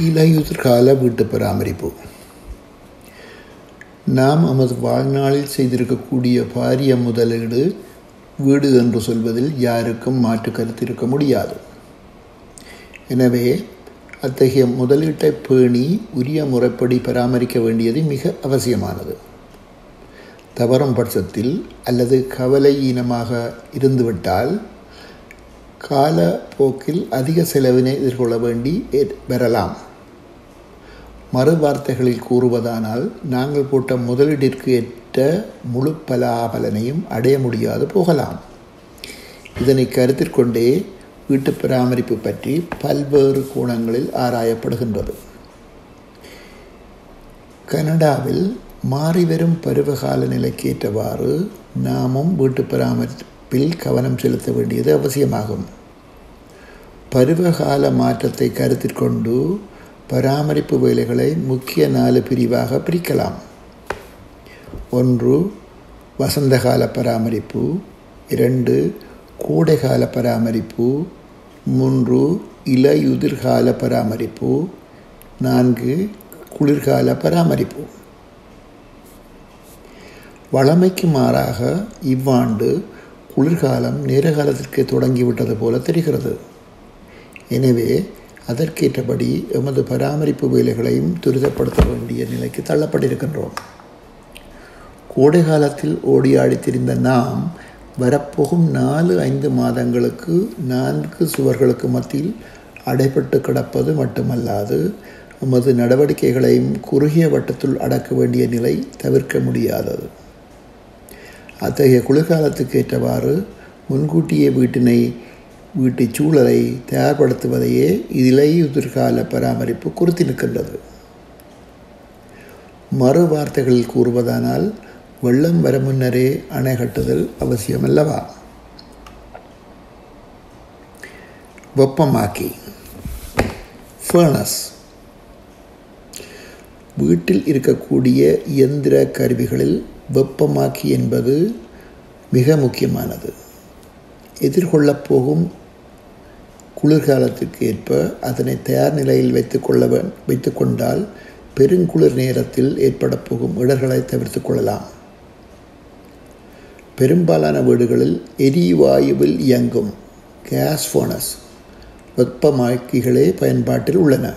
இலையுதிர்கால வீட்டு பராமரிப்பு நாம் நமது வாழ்நாளில் செய்திருக்கக்கூடிய பாரிய முதலீடு வீடு என்று சொல்வதில் யாருக்கும் மாற்று கருத்து இருக்க முடியாது எனவே அத்தகைய முதலீட்டை பேணி உரிய முறைப்படி பராமரிக்க வேண்டியது மிக அவசியமானது தவறும் பட்சத்தில் அல்லது கவலை இருந்துவிட்டால் காலப்போக்கில் அதிக செலவினை எதிர்கொள்ள வேண்டி வரலாம் மறு வார்த்தைகளில் கூறுவதானால் நாங்கள் போட்ட முதலீட்டிற்கு ஏற்ற முழு பலாபலனையும் அடைய முடியாது போகலாம். இதனை கருத்தில் கொண்டே வீட்டு பராமரிப்பு பற்றி பல்வேறு கோணங்களில் ஆராயப்படுகின்றது. கனடாவில் மாறிவரும் பருவகால நிலைக்கேற்றவாறு நாமும் வீட்டு பராமரிப்பு பராமரிப்பில் கவனம் செலுத்த வேண்டியது அவசியமாகும். பருவகால மாற்றத்தை கருத்தில் கொண்டு பராமரிப்பு வேலைகளை முக்கிய நாலு பிரிவாக பிரிக்கலாம். ஒன்று வசந்தகால பராமரிப்பு. இரண்டு கோடைகால பராமரிப்பு. மூன்று இலையுதிர்கால பராமரிப்பு. நான்கு குளிர்கால பராமரிப்பு. வளமைக்கு மாறாக இவ்வாண்டு குளிர்காலம் நேரகாலத்திற்கு தொடங்கிவிட்டது போல தெரிகிறது. எனவே அதற்கேற்றபடி எமது பராமரிப்பு வேலைகளையும் துரிதப்படுத்த வேண்டிய நிலைக்கு தள்ளப்பட்டிருக்கின்றோம். கோடை காலத்தில் ஓடியாடி திரிந்த நாம் வரப்போகும் நாலு ஐந்து மாதங்களுக்கு நான்கு சுவர்களுக்கு மத்தியில் அடைபட்டு கிடப்பது மட்டுமல்லாது எமது நடவடிக்கைகளையும் குறுகிய வட்டத்துள் அடக்க வேண்டிய நிலை தவிர்க்க முடியாதது. அத்தகைய குளிர்காலத்துக்கு ஏற்றவாறு முன்கூட்டியே வீட்டினை வீட்டு சூழலை தயார்படுத்துவதையே இலையுதிர்கால பராமரிப்பு குறித்து நிற்கின்றது. மறு வார்த்தைகளில் கூறுவதானால் வெள்ளம் வர முன்னரே அணை கட்டுதல் அவசியமல்லவா? வெப்பமாக்கி. ஃபர்னஸ் வீட்டில் இருக்கக்கூடிய இயந்திர கருவிகளில் வெப்பமாக்கி என்பது மிக முக்கியமானது. எதிர்கொள்ளப் போகும் குளிர்காலத்திற்கு ஏற்ப அதனை தயார் நிலையில் வைத்துக்கொள்ள வைத்து கொண்டால் பெருங்குளிர் நேரத்தில் ஏற்பட போகும் இடர்களை தவிர்த்து கொள்ளலாம். பெரும்பாலான வீடுகளில் எரிவாயுவில் இயங்கும் கேஸ் ஃபோனஸ் வெப்பமாக்கிகளே பயன்பாட்டில் உள்ளன.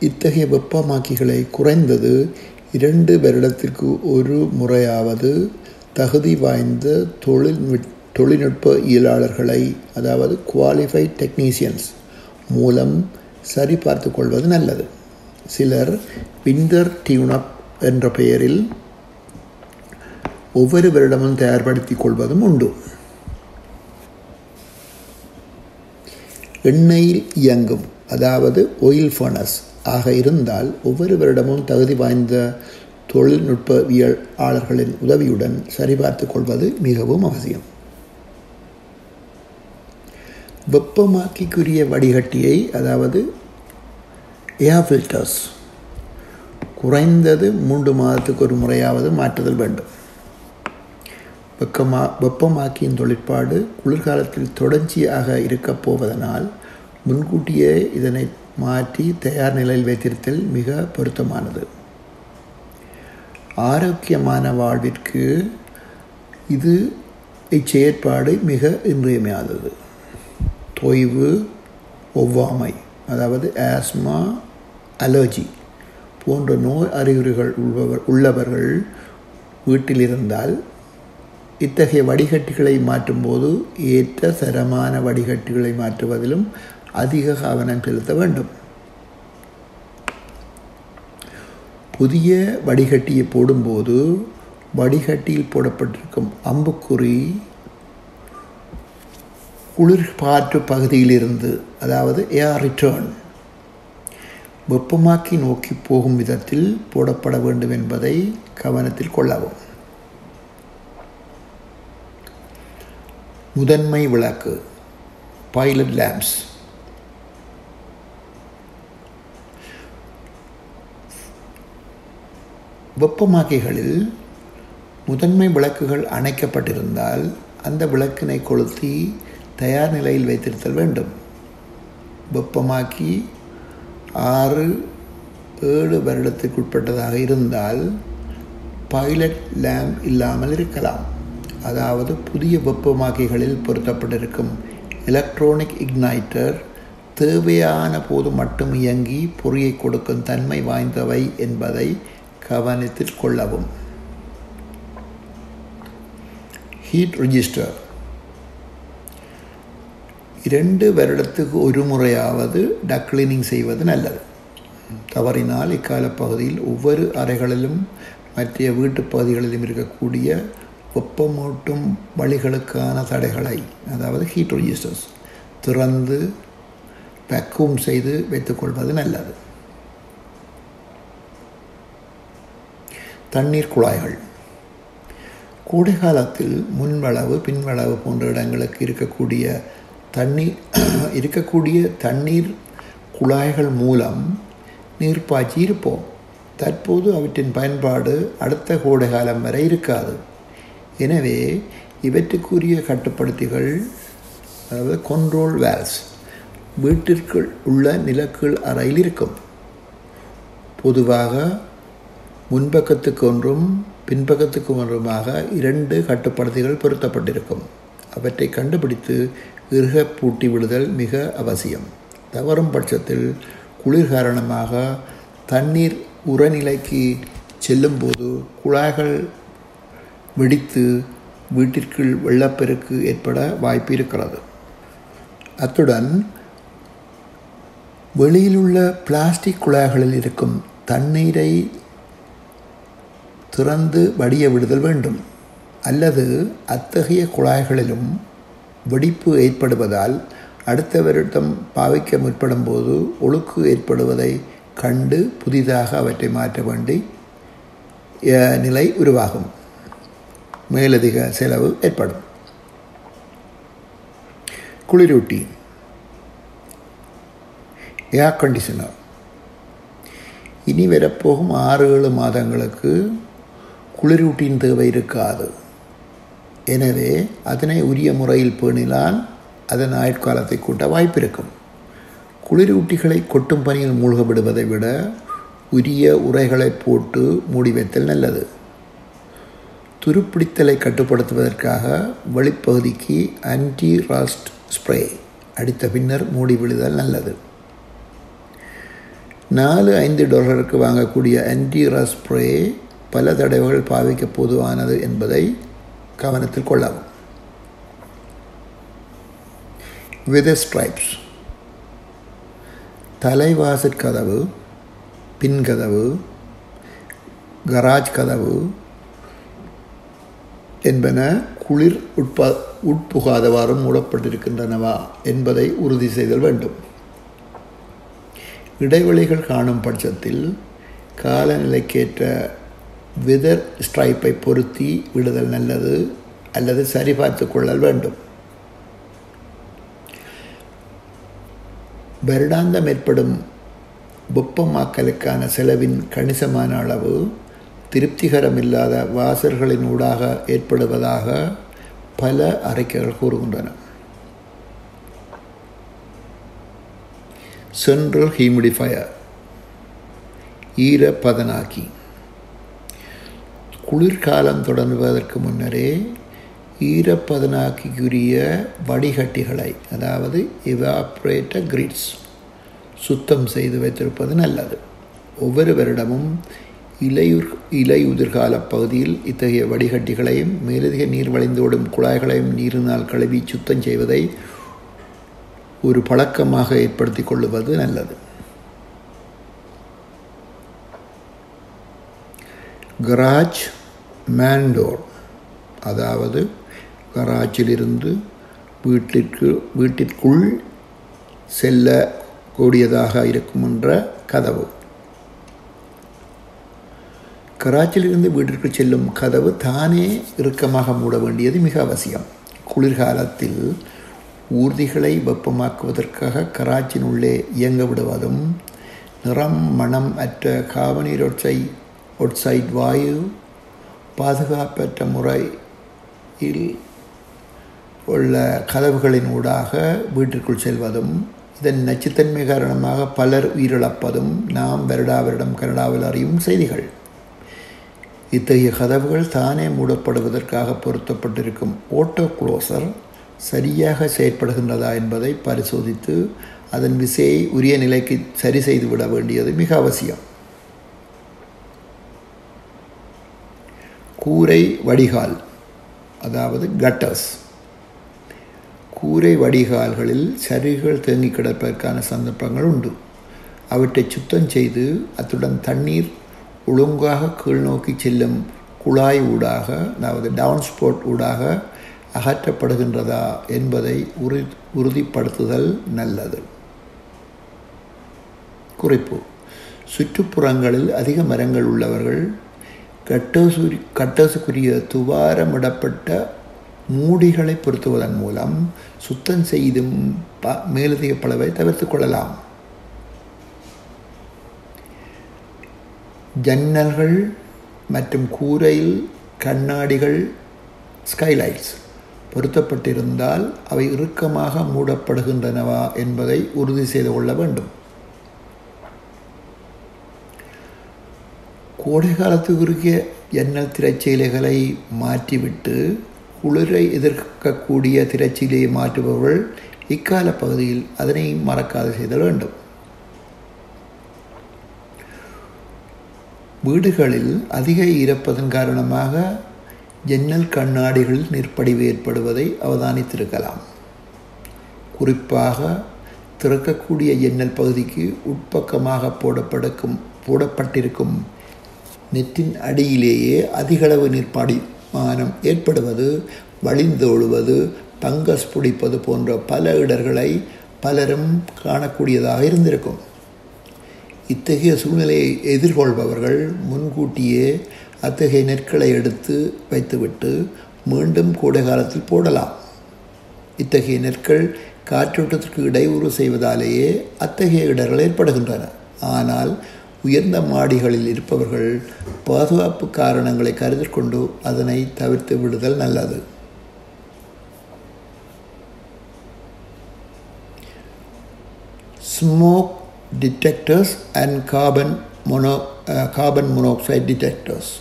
இத்தகைய வெப்பமாக்கிகளை குறைந்தது இரண்டு வருடத்திற்கு ஒரு முறையாவது தகுதி வாய்ந்த தொழில் தொழில்நுட்ப இயலாளர்களை அதாவது குவாலிஃபைட் டெக்னீசியன்ஸ் மூலம் சரிபார்த்து கொள்வது நல்லது. சிலர் விண்டர் டியூனப் என்ற பெயரில் ஒவ்வொரு வருடமும் தயார்படுத்திக் கொள்வதும் உண்டு. எண்ணெயில் இயங்கும் அதாவது ஒயில் ஃபர்னஸ் ஆக இருந்தால் ஒவ்வொரு வருடமும் தகுதி வாய்ந்த தொழில்நுட்பவியலாளர்களின் உதவியுடன் சரிபார்த்து கொள்வது மிகவும் அவசியம். வெப்பமாக்கிக்குரிய வடிகட்டியை அதாவது ஏர் ஃபில்டர்ஸ் குறைந்தது மூன்று மாதத்துக்கு ஒரு முறையாவது மாற்றுதல் வேண்டும். வெப்பமா வெப்பமாக்கியின் தொழிற்பாடு குளிர்காலத்தில் தொடர்ச்சியாக இருக்கப் போவதனால் முன்கூட்டியே இதனை மாற்றி தயார் நிலையில் வைத்திருத்தல் மிக பொருத்தமானது. ஆரோக்கியமான வாழ்விற்கு இது இச்செயற்பாடு மிக இன்றியமையாதது. தொய்வு ஒவ்வாமை அதாவது ஆஸ்மா அலர்ஜி போன்ற நோய் அறிகுறிகள் உள்ளவர் உள்ளவர்கள் வீட்டில் இருந்தால் இத்தகைய வடிகட்டிகளை மாற்றும்போது ஏற்ற தரமான வடிகட்டிகளை மாற்றுவதிலும் அதிக கவனம் செலுத்த வேண்டும். புதிய வடிகட்டியை போடும்போது வடிகட்டியில் போடப்பட்டிருக்கும் அம்புக்குறி குளிர்பாற்று பகுதியிலிருந்து அதாவது ஏஆர் ரிட்டர்ன் வெப்பமாக்கி நோக்கி போகும் விதத்தில் போடப்பட வேண்டும் என்பதை கவனத்தில் கொள்ளவும். முதன்மை விளக்கு பைலட் லேம்ப்ஸ் வெப்பமாக்கிகளில் முதன்மை விளக்குகள் அணைக்கப்பட்டிருந்தால் அந்த விளக்கினை கொளுத்தி தயார் நிலையில் வைத்திருத்தல் வேண்டும். வெப்பமாக்கி ஆறு ஏழு வருடத்துக்குட்பட்டதாக இருந்தால் பைலட் லேம்ப் இல்லாமல் இருக்கலாம். அதாவது புதிய வெப்பமாக்கிகளில் பொருத்தப்பட்டிருக்கும் எலக்ட்ரானிக் இக்னைட்டர் தேவையான போது மட்டும் இயங்கி பொறியை கொடுக்கும் தன்மை வாய்ந்தவை என்பதை கவனத்தில் கொள்ளவும். ஹீட் ரிஜிஸ்டர் இரண்டு வருடத்துக்கு ஒரு முறையாவது டக் கிளீனிங் செய்வது நல்லது. தவறினால் இக்கால பகுதியில் ஒவ்வொரு அறைகளிலும் மற்ற வீட்டு பகுதிகளிலும் இருக்கக்கூடிய வெப்பமூட்டும் வழிகளுக்கான தடைகளை அதாவது ஹீட் ரிஜிஸ்டர்ஸ் திறந்து வேக்யூம் செய்து வைத்துக்கொள்வது நல்லது. தண்ணீர் குழாய்கள். கோடை காலத்தில் முன்வளவு பின்வளவு போன்ற இடங்களுக்கு இருக்கக்கூடிய தண்ணீர் இருக்கக்கூடிய தண்ணீர் குழாய்கள் மூலம் நீர் பாய்ச்சி இருப்போம். தற்போது அவற்றின் பயன்பாடு அடுத்த கோடை காலம் வரை இருக்காது. எனவே இவற்றுக்குரிய கட்டுப்படுத்திகள் அதாவது கொண்ட்ரோல் வேல்ஸ் வீட்டிற்குள் உள்ள நிலக்கீழ் அறையில் இருக்கும். பொதுவாக முன்பக்கத்துக்கு ஒன்றும் பின்பக்கத்துக்கு ஒன்றுமாக இரண்டு கட்டுப்படுத்திகள் பொருத்தப்பட்டிருக்கும். அவற்றை கண்டுபிடித்து இறுக பூட்டி விடுதல் மிக அவசியம். தவறும் பட்சத்தில் குளிர் காரணமாக தண்ணீர் உரநிலைக்கு செல்லும்போது குழாய்கள் வெடித்து வீட்டிற்குள் வெள்ளப்பெருக்கு ஏற்பட வாய்ப்பு இருக்கிறது. அத்துடன் வெளியிலுள்ள பிளாஸ்டிக் குழாய்களில் இருக்கும் தண்ணீரை திறந்து வடிய விடுதல் வேண்டும். அல்லது அத்தகைய குழாய்களிலும் வெடிப்பு ஏற்படுவதால் அடுத்த வருடம் பாவிக்க முற்படும் போது ஒழுக்கு ஏற்படுவதை கண்டு புதிதாக அவற்றை மாற்ற வேண்டி நிலை உருவாகும். மேலதிக செலவு ஏற்படும். குளிரூட்டி. ஏர் கண்டிஷனர் இனி வரப்போகும் ஆறு ஏழு மாதங்களுக்கு குளிரூட்டியின் தேவை இருக்காது. எனவே அதனை உரிய முறையில் பேணினால் அதன் ஆயுட்காலத்தை கூட்ட வாய்ப்பிருக்கும். குளிரூட்டிகளை கொட்டும் பணியில் மூழ்க விடுவதை விட உரிய உரைகளை போட்டு மூடி வைத்தல் நல்லது. துருப்பிடித்தலை கட்டுப்படுத்துவதற்காக வெளிப்பகுதிக்கு ஆன்டி ராஸ்ட் ஸ்ப்ரே அடித்த பின்னர் மூடி விழுதல் நல்லது. நாலு ஐந்து டாலருக்கு வாங்கக்கூடிய ஆன்டி ராஸ்ட் ஸ்ப்ரே பல தடவைகள் பாவிக்க பொதுவானது என்பதை கவனத்தில் கொள்ளவும். வித ஸ்ட்ரைப்ஸ் தலைவாசற் கதவு பின்கதவு கராஜ் கதவு என்பன குளிர் உட்ப உட்புகாதவாறு மூடப்பட்டிருக்கின்றனவா என்பதை உறுதி செய்தல் வேண்டும். இடைவெளிகள் காணும் பட்சத்தில் காலநிலைக்கேற்ற விதர் ஸ்ட்ரைப்பை பொருத்தி விடுதல் நல்லது அல்லது சரிபார்த்து கொள்ளல் வேண்டும். வருடாந்தம் ஏற்படும் வெப்பமாக்கலுக்கான செலவின் கணிசமான அளவு திருப்திகரமில்லாத வாசல்களின் ஊடாக ஏற்படுவதாக பல அறிக்கைகள் கூறுகின்றன. சென்ட்ரல் ஹியூமிடிஃபையர் ஈர பதனாக்கி குளிர்காலம் தொடங்குவதற்கு முன்னரே ஈரப்பதனாக்கிக்குரிய வடிகட்டிகளை அதாவது இவாப்ரேட்டர் கிரிட்ஸ் சுத்தம் செய்து வைத்திருப்பது நல்லது. ஒவ்வொரு வருடமும் இலையுர் இலையுதிர்கால பகுதியில் இத்தகைய வடிகட்டிகளையும் மேலதிக நீர் வழிந்தோடும் குழாய்களையும் நீரினால் கழுவி சுத்தம் செய்வதை ஒரு பழக்கமாக ஏற்படுத்தி கொள்ளுவது நல்லது. கராஜ் மேண்டோர் அதாவது கராச்சிலிருந்து வீட்டிற்கு வீட்டிற்குள் செல்ல கூடியதாக இருக்கும் என்ற கதவு. கராச்சிலிருந்து வீட்டிற்கு செல்லும் கதவு தானே இறுக்கமாக மூட வேண்டியது மிக அவசியம். குளிர்காலத்தில் ஊர்திகளை வெப்பமாக்குவதற்காக கராச்சின் உள்ளே இயங்க விடுவதும் நிறம் மணம் அற்ற காவனீரொற்றை ஒட்சைட் வாயு பாதுகாப்பற்ற முறையில் உள்ள கதவுகளின் ஊடாக வீட்டிற்குள் செல்வதும் இதன் நச்சுத்தன்மை காரணமாக பலர் உயிரிழப்பதும் நாம் வருடா வருடம் கனடாவில் அறியும் செய்திகள். இத்தகைய கதவுகள் தானே மூடப்படுவதற்காக பொருத்தப்பட்டிருக்கும் ஓட்டோ குளோசர் சரியாக செயற்படுகின்றதா என்பதை பரிசோதித்து அதன் விசையை உரிய நிலைக்கு சரி செய்துவிட வேண்டியது மிக அவசியம். கூரை வடிகால் அதாவது கட்டர்ஸ் கூரை வடிகால்களில் சரிகள் தேங்கி கிடப்பதற்கான சந்தர்ப்பங்கள் உண்டு. அவற்றை சுத்தம் செய்து அத்துடன் தண்ணீர் ஒழுங்காக கீழ்நோக்கி செல்லும் குழாய் ஊடாக அதாவது டவுன் ஸ்போர்ட் ஊடாக அகற்றப்படுகின்றதா என்பதை உறு உறுதிப்படுத்துதல் நல்லது. குறிப்பு. சுற்றுப்புறங்களில் அதிக மரங்கள் உள்ளவர்கள் கட்டசுரி கட்டசுக்குரிய துவாரமிடப்பட்ட மூடிகளை பொருத்துவதன் மூலம் சுத்தம் செய்தும் ப மேலதிக பளவை தவிர்த்து கொள்ளலாம். ஜன்னல்கள் மற்றும் கூரையில் கண்ணாடிகள் ஸ்கைலைட்ஸ் பொருத்தப்பட்டிருந்தால் அவை இறுக்கமாக மூடப்படுகின்றனவா என்பதை உறுதி செய்து கொள்ள வேண்டும். கோடை காலத்துக்குரிய ஜன்னல் திரைச்சீலைகளை மாற்றிவிட்டு குளிரை எதிர்க்கக்கூடிய திரைச்சீலையை மாற்றுபவர்கள் இக்கால பகுதியில் அதனை மறக்காது செய்தல் வேண்டும். வீடுகளில் அதிக ஈரப்பதன் காரணமாக ஜன்னல் கண்ணாடிகளில் நிற்படிவு ஏற்படுவதை அவதானித்திருக்கலாம். குறிப்பாக திறக்கக்கூடிய ஜன்னல் பகுதிக்கு உட்பக்கமாக போடப்படக்கும் போடப்பட்டிருக்கும் நெற்றின் அடியிலேயே அதிகளவு நிற்பாடிமானம் ஏற்படுவது வழிந்தோழுவது பங்கஸ் பிடிப்பது போன்ற பல இடர்களை பலரும் காணக்கூடியதாக இருந்திருக்கும். இத்தகைய சூழ்நிலையை எதிர்கொள்பவர்கள் முன்கூட்டியே அத்தகைய நெற்களை எடுத்து வைத்துவிட்டு மீண்டும் கோடை காலத்தில் போடலாம். இத்தகைய நெற்கள் காற்றோட்டத்திற்கு இடையூறு செய்வதாலேயே அத்தகைய இடர்கள் ஏற்படுகின்றன. ஆனால் உயர்ந்த மாடிகளில் இருப்பவர்கள் பாதுகாப்பு காரணங்களை கருத்தில் கொண்டு அதனை தவிர்த்து விடுதல் நல்லது. Smoke detectors and carbon mono carbon monoxide detectors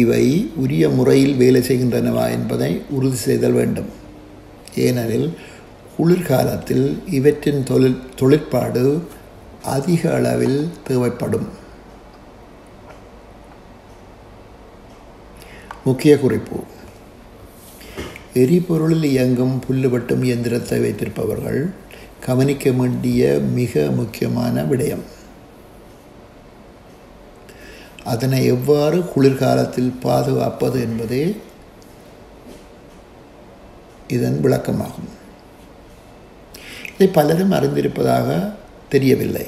இவை உரிய முறையில் வேலை செய்கின்றனவா என்பதை உறுதி செய்தல் வேண்டும். ஏனெனில் குளிர்காலத்தில் இவற்றின் தொழில் தொழிற்பாடு அதிக அளவில் தேவைப்படும். முக்கிய குறிப்பு. எரிபொருளில் இயங்கும் புல்லு வெட்டும் இயந்திரத்தை வைத்திருப்பவர்கள் கவனிக்க வேண்டிய மிக முக்கியமான விடயம். அதனை எவ்வாறு குளிர்காலத்தில் பாதுகாப்பது என்பதே இதன் விளக்கமாகும். இதை பலரும் அறிந்திருப்பதாக தெரியவில்லை.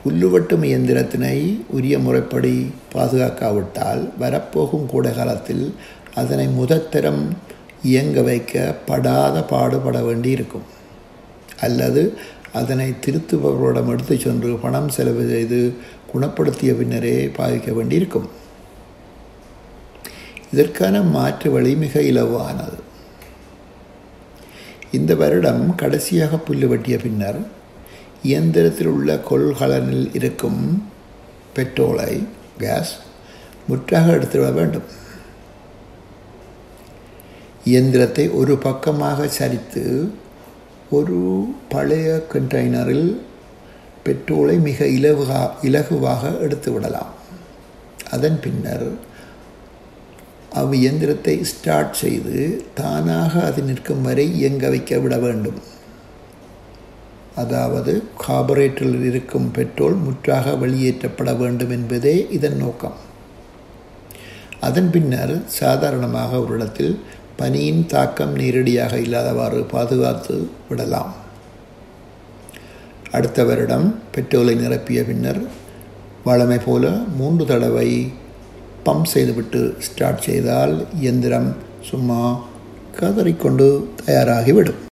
புல்லுவட்டும் இயந்திரத்தினை உரிய முறைப்படி பாதுகாக்காவிட்டால் வரப்போகும் கூட காலத்தில் அதனை முதத்தரம் இயங்க வைக்க படாத பாடுபட வேண்டியிருக்கும். அல்லது அதனை திருத்துபவர்களிடம் எடுத்து சென்று பணம் செலவு செய்து குணப்படுத்திய பின்னரே பாதிக்க வேண்டியிருக்கும். இதற்கான மாற்று வழி மிக இலவானது இந்த வருடம் கடைசியாக புல்லு வெட்டிய பின்னர் இயந்திரத்தில் உள்ள கொள்கலனில் இருக்கும் பெட்ரோலை கேஸ் முற்றாக எடுத்துவிட வேண்டும். இயந்திரத்தை ஒரு பக்கமாக சரித்து ஒரு பழைய கண்டெய்னரில் பெட்ரோலை மிக இலவுகா இலகுவாக எடுத்து விடலாம். அதன் பின்னர் அவ் இயந்திரத்தை ஸ்டார்ட் செய்து தானாக அது நிற்கும் வரை இயங்க வைக்க விட வேண்டும். அதாவது கார்பரேட்டரில் இருக்கும் பெட்ரோல் முற்றாக வெளியேற்றப்பட வேண்டும் என்பதே இதன் நோக்கம். அதன் பின்னர் சாதாரணமாக ஒரு இடத்தில் பனியின் தாக்கம் நேரடியாக இல்லாதவாறு பாதுகாத்து விடலாம். அடுத்த வருடம் பெட்ரோலை நிரப்பிய பின்னர் வழமை போல மூன்று தடவை பம்ப் செய்துவிட்டு ஸ்டார்ட் செய்தால் இயந்திரம் சும்மா கதறிக்கொண்டு தயாராகிவிடும்.